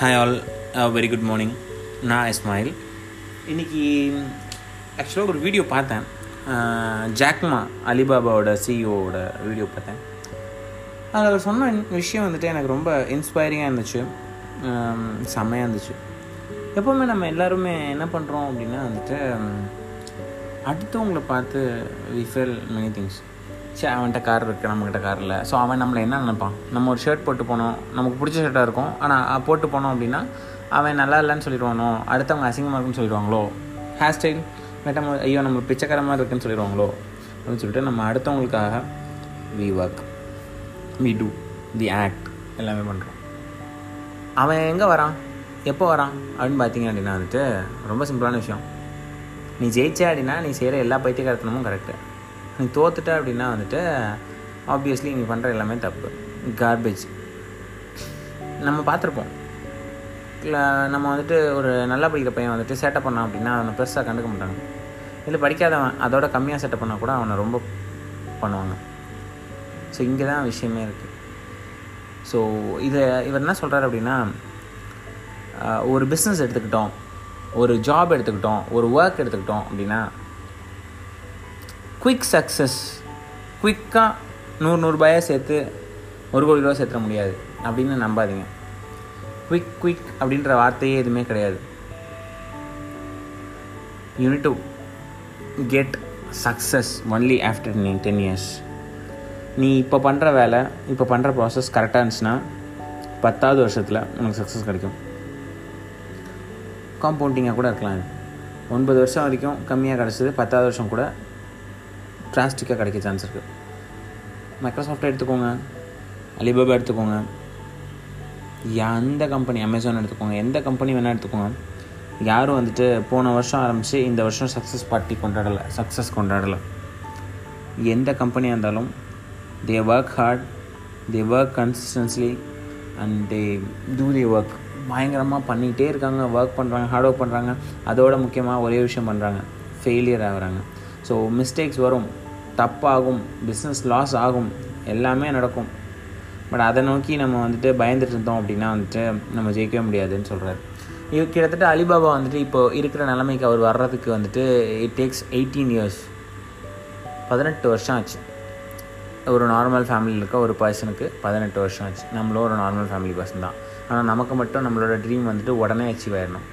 Hi all very good morning நான் இஸ்மாயில் இன்றைக்கி ஆக்சுவலாக ஒரு வீடியோ பார்த்தேன். ஜாக்மா அலிபாபாவோட சிஇஓவோட வீடியோ பார்த்தேன். அதில் அவர் சொன்ன விஷயம் வந்துட்டு எனக்கு ரொம்ப இன்ஸ்பைரிங்காக இருந்துச்சு. செம்மையாக இருந்துச்சு. எப்போவுமே நம்ம எல்லாருமே என்ன பண்ணுறோம் அப்படின்னா வந்துட்டு அடுத்தவங்களை பார்த்து வி ஃபெல் மெனி திங்ஸ் சரி அவன்கிட்ட கார் இருக்குது நம்மக்கிட்ட கார் இல்லை. ஸோ அவன் நம்மளை என்ன நினைப்பான்? நம்ம ஒரு ஷர்ட் போட்டு போனோம். நமக்கு பிடிச்ச ஷர்ட்டாக இருக்கும். ஆனால் போட்டு போனோம் அப்படின்னா அவன் நல்லா இல்லைன்னு சொல்லிடுவானோ? அடுத்தவங்க அசிங்கமாக இருக்குன்னு சொல்லிடுவாங்களோ? ஹேர் ஸ்டைல் மேட்டம் ஐயோ நம்ம பிச்சைக்கார மாதிரி இருக்குன்னு சொல்லிடுவாங்களோ? அப்படின்னு சொல்லிட்டு நம்ம அடுத்தவங்களுக்காக we work we do the act எல்லாமே பண்ணுறோம் அவன் எங்கே வரான்? எப்போ வரான்? அப்படின்னு பார்த்தீங்க அப்படின்னா வந்துட்டு ரொம்ப சிம்பிளான விஷயம். நீ ஜெயிச்ச அப்படின்னா நீ செய்கிற எல்லா பைத்தியகாரத்தனமும் கரெக்டு நீ தோத்துட்ட அப்படின்னா வந்துட்டு ஆப்வியஸ்லி நீ பண்ணுற எல்லாமே தப்பு. கார்பேஜ் நம்ம பார்த்துருப்போம். இல்லை நம்ம வந்துட்டு ஒரு நல்லா படிக்கிற பையன் வந்துட்டு சேட்டை பண்ணான் அப்படின்னா அவனை பெருசாக கண்டுக்க மாட்டாங்க இல்லை படிக்காதவன் அதோட கம்மியாக சேட்டை பண்ணால் கூட அவனை ரொம்ப பண்ணுவாங்க. ஸோ இங்கே தான் விஷயமே இருக்குது ஸோ இதை இவர் என்ன சொல்கிறார் அப்படின்னா ஒரு பிஸ்னஸ் எடுத்துக்கிட்டோம் ஒரு ஜாப் எடுத்துக்கிட்டோம் ஒரு ஒர்க் எடுத்துக்கிட்டோம் அப்படின்னா குயிக் சக்ஸஸ் குயிக்காக நூறு நூறுபாயை சேர்த்து ஒரு கோடி ரூபா சேர்த்துட முடியாது. அப்படின்னு நம்பாதீங்க. குயிக் குயிக் அப்படின்ற வார்த்தையே எதுவுமே கிடையாது. You need to get success only after நீ டென் இயர்ஸ் நீ இப்போ பண்ணுற வேலை இப்போ பண்ணுற ப்ராசஸ் கரெக்டாக இருந்துச்சுன்னா பத்தாவது வருஷத்தில் உனக்கு சக்ஸஸ் கிடைக்கும். காம்பவுண்டிங்காக கூட இருக்கலாம் ஒன்பது வருஷம் வரைக்கும் கம்மியாக கிடச்சிது பத்தாவது வருஷம் கூட டிராஸ்டிக்காக கிடைக்க சான்ஸ் இருக்குது மைக்ரோசாஃப்ட் எடுத்துக்கோங்க. அலிபாபா எடுத்துக்கோங்க. எந்த கம்பெனி அமேசான் எடுத்துக்கோங்க. எந்த கம்பெனி வேணால் எடுத்துக்கோங்க. யாரும் வந்துட்டு போன வருஷம் ஆரம்பித்து இந்த வருஷம் சக்ஸஸ் பார்ட்டி கொண்டாடலை. சக்ஸஸ் கொண்டாடலை. எந்த கம்பெனியாக இருந்தாலும் they work hard they work consistently and they do they work பயங்கரமாக பண்ணிகிட்டே இருக்காங்க. ஒர்க் பண்ணுறாங்க ஹார்ட் ஒர்க் பண்ணுறாங்க அதோட முக்கியமாக ஒரே விஷயம் பண்ணுறாங்க ஃபெயிலியர் ஆகிறாங்க. ஸோ மிஸ்டேக்ஸ் வரும். தப்பாகும். பிஸ்னஸ் லாஸ் ஆகும். எல்லாமே நடக்கும். பட் அதை நோக்கி நம்ம வந்துட்டு பயந்துட்டு இருந்தோம் அப்படின்னா வந்துட்டு நம்ம ஜெயிக்கவே முடியாதுன்னு சொல்கிறார் இது கிட்டத்தட்ட அலிபாபா வந்துட்டு இப்போ இருக்கிற நிலைமைக்கு அவர் வர்றதுக்கு வந்துட்டு இட் டேக்ஸ் எயிட்டீன் இயர்ஸ் பதினெட்டு வருஷம் ஆச்சு. ஒரு நார்மல் ஃபேமிலியில் இருக்க ஒரு பர்சனுக்கு பதினெட்டு வருஷம் ஆச்சு. நம்மளும் ஒரு நார்மல் ஃபேமிலி பர்சன் தான். ஆனால் நமக்கு மட்டும் நம்மளோட ட்ரீம் வந்துட்டு உடனே அச்சீவ் ஆயிடணும்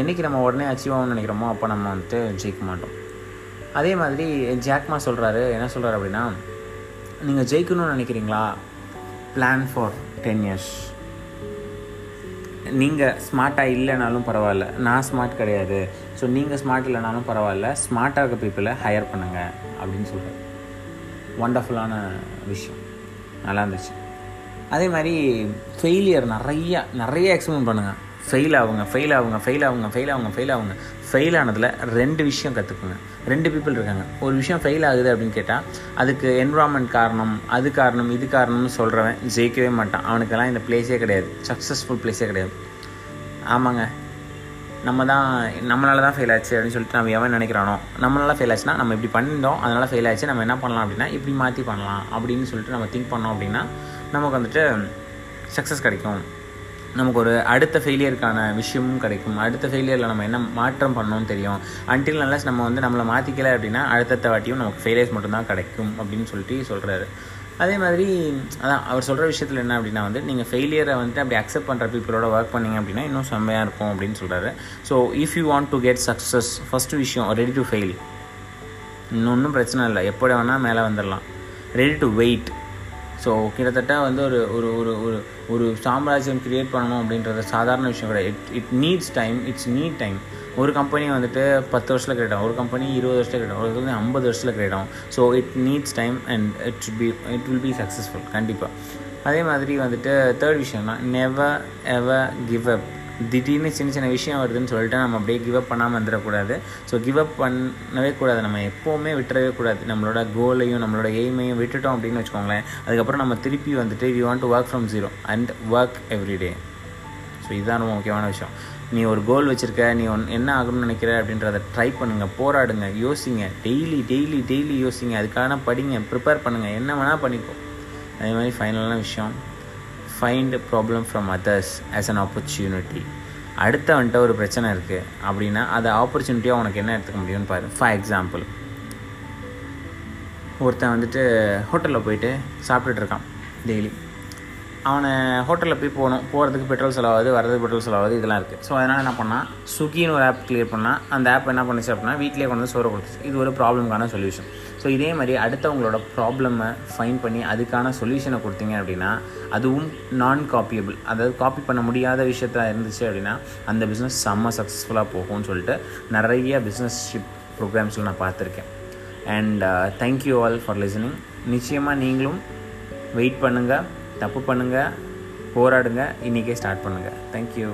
என்றைக்கு நம்ம உடனே அச்சீவ் ஆகணும்னு நினைக்கிறோமோ அப்போ நம்ம வந்துட்டு ஜெயிக்க மாட்டோம். அதே மாதிரி ஜாக்மா சொல்கிறாரு என்ன சொல்கிறாரு அப்படின்னா நீங்கள் ஜெயிக்கணும்னு நினைக்கிறீங்களா? பிளான் ஃபார் டென் இயர்ஸ் நீங்கள் ஸ்மார்ட்டாக இல்லைனாலும் பரவாயில்ல. நான் ஸ்மார்ட் கிடையாது. ஸோ நீங்கள் ஸ்மார்ட் இல்லைனாலும் பரவாயில்ல. ஸ்மார்ட்டாக இருக்க பீப்புளை ஹையர் பண்ணுங்கள் அப்படின்னு சொல்கிறேன் ஒண்டர்ஃபுல்லான விஷயம். நல்லா இருந்துச்சு. அதே மாதிரி ஃபெயிலியர் நிறையா நிறைய எக்ஸ்பிளைன் பண்ணுங்கள் ஃபெயில் ஆகுங்க ஃபெயில் ஆகுங்க ஃபெயில் ஆகுங்க ஃபெயில் ஆகுங்க ஃபெயில் ஆகுங்க. ஃபெயில் ஆனதில் ரெண்டு விஷயம் கற்றுக்குங்க ரெண்டு பீப்புள் இருக்காங்க. ஒரு விஷயம் ஃபெயில் ஆகுது அப்படின்னு கேட்டால் அதுக்கு என்விரான்மெண்ட் காரணம் அது காரணம் இது காரணம்னு சொல்கிறவன் ஜெயிக்கவே மாட்டான். அவனுக்கெல்லாம் இந்த பிளேஸே கிடையாது. சக்ஸஸ்ஃபுல் பிளேஸே கிடையாது. ஆமாங்க. நம்ம தான் நம்மளால தான் ஃபெயில் ஆச்சு அப்படின்னு சொல்லிட்டு நம்ம எவன் நினைக்கிறானோ நம்மளால ஃபெயில் ஆச்சுன்னா நம்ம இப்படி பண்ணிட்டோம் அதனால் ஃபெயில் ஆச்சு நம்ம என்ன பண்ணலாம் அப்படின்னா இப்படி மாற்றி பண்ணலாம் அப்படின்னு சொல்லிட்டு நம்ம திங்க் பண்ணோம் அப்படின்னா நமக்கு வந்துட்டு சக்ஸஸ் கிடைக்கும். நமக்கு ஒரு அடுத்த ஃபெயிலியருக்கான விஷயமும் கிடைக்கும். அடுத்த ஃபெயிலியரில் நம்ம என்ன மாற்றம் பண்ணோம்னு தெரியும். அன்டில் நல்லஸ் நம்ம வந்து நம்மளை மாற்றிக்கல அப்படின்னா அடுத்தடுத்த வாட்டியும் நமக்கு ஃபெயிலியர்ஸ் மட்டும்தான் கிடைக்கும் அப்படின்னு சொல்லிட்டு சொல்கிறாரு அதே மாதிரி அதான் அவர் சொல்கிற விஷயத்தில் என்ன அப்படின்னா வந்து நீங்கள் ஃபெயிலியரை வந்துட்டு அப்படி அக்செப்ட் பண்ணுற பீப்புளோட ஒர்க் பண்ணிங்க அப்படின்னா இன்னும் செம்மையாக இருக்கும் அப்படின்னு சொல்கிறாரு so if you want to get success first விஷயம் ரெடி டு ஃபெயில் இன்னொன்றும் பிரச்சனை இல்லை. எப்படி வேணால் மேலே வந்துடலாம் ரெடி டு வெயிட் ஸோ கிட்டத்தட்ட வந்து ஒரு ஒரு ஒரு ஒரு ஒரு சாம்ராஜ்யம் க்ரியேட் பண்ணணும் அப்படின்றது சாதாரண விஷயம் கிடையாது. It it needs time it's need time ஒரு கம்பெனி வந்துட்டு பத்து வருஷத்தில் கிரியேட் ஆகும். ஒரு கம்பெனி இருபது வருஷத்தில் கிரியேட் ஆகும். ஒரு கம்பெனி ஐம்பது வருஷத்தில் கிரியேட் ஆகும். So it needs time and it should be it will be successful கண்டிப்பாக அதே மாதிரி வந்துட்டு தேர்ட் விஷயம்னா நெவர் எவர் கிவ் அப் திடீர்னு சின்ன சின்ன விஷயம் வருதுன்னு சொல்லிட்டு நம்ம அப்படியே கிவ் அப் பண்ணாமல் வந்துடக்கூடாது ஸோ கிவ் அப் பண்ணவே கூடாது. நம்ம எப்போவுமே விட்டுறவே கூடாது. நம்மளோட கோலையும் நம்மளோட எய்மையும் விட்டுட்டோம் அப்படின்னு வச்சுக்கோங்களேன் அதுக்கப்புறம் நம்ம திருப்பி வந்துட்டு we want to work from zero and work every day so இதுதான் ரொம்ப முக்கியமான விஷயம். நீ ஒரு கோல் வச்சுருக்க நீ ஒன் என்ன ஆகணும்னு நினைக்கிற அப்படின்றத ட்ரை பண்ணுங்கள் போராடுங்க யோசிங்க. டெய்லி டெய்லி டெய்லி யோசிங்க. அதுக்கான படிங்க ப்ரிப்பேர் பண்ணுங்கள் என்ன வேணால் பண்ணிக்கோ. அதே மாதிரி ஃபைனலான விஷயம். Find problem from others as an opportunity அடுத்த வந்துட்டு ஒரு பிரச்சனை இருக்குது அப்படின்னா அதை ஆப்பர்ச்சுனிட்டியாக உனக்கு என்ன எடுத்துக்க முடியும்னு பாரு. ஃபார் எக்ஸாம்பிள் ஒருத்தன் வந்துட்டு ஹோட்டலில் போயிட்டு சாப்பிட்டுட்டு இருக்கான் டெய்லி அவனை ஹோட்டலில் போய் போகணும். போகிறதுக்கு பெட்ரோல் செலவாகுது வரதுக்கு பெட்ரோல் செலவாகுது இதெல்லாம் இருக்குது ஸோ அதனால் என்ன பண்ணால் ஸ்விக்கின்னு ஒரு ஆப் கிளியர் பண்ணால் அந்த ஆப் என்ன பண்ணுச்சு அப்படின்னா வீட்டிலே கொண்டு வந்து சோறு கொடுத்துச்சு. இது ஒரு ப்ராப்ளம்கான சொல்யூஷன் ஸோ இதே மாதிரி அடுத்தவங்களோட ப்ராப்ளமை ஃபைன் பண்ணி அதுக்கான சொல்யூஷனை கொடுத்தீங்க அப்படின்னா அதுவும் நான் காப்பியபிள் அதாவது காப்பி பண்ண முடியாத விஷயத்த இருந்துச்சு அப்படின்னா அந்த பிஸ்னஸ் செம்ம சக்ஸஸ்ஃபுல்லாக போகும்னு சொல்லிட்டு நிறைய பிஸ்னஸ் ஷிப் ப்ரோக்ராம்ஸில் நான் பார்த்துருக்கேன். And thank you uh, all for listening நிச்சயமாக நீங்களும் வெயிட் பண்ணுங்கள் தப்பு பண்ணுங்கள் போராடுங்க இன்றைக்கே ஸ்டார்ட் பண்ணுங்கள் தேங்க்யூ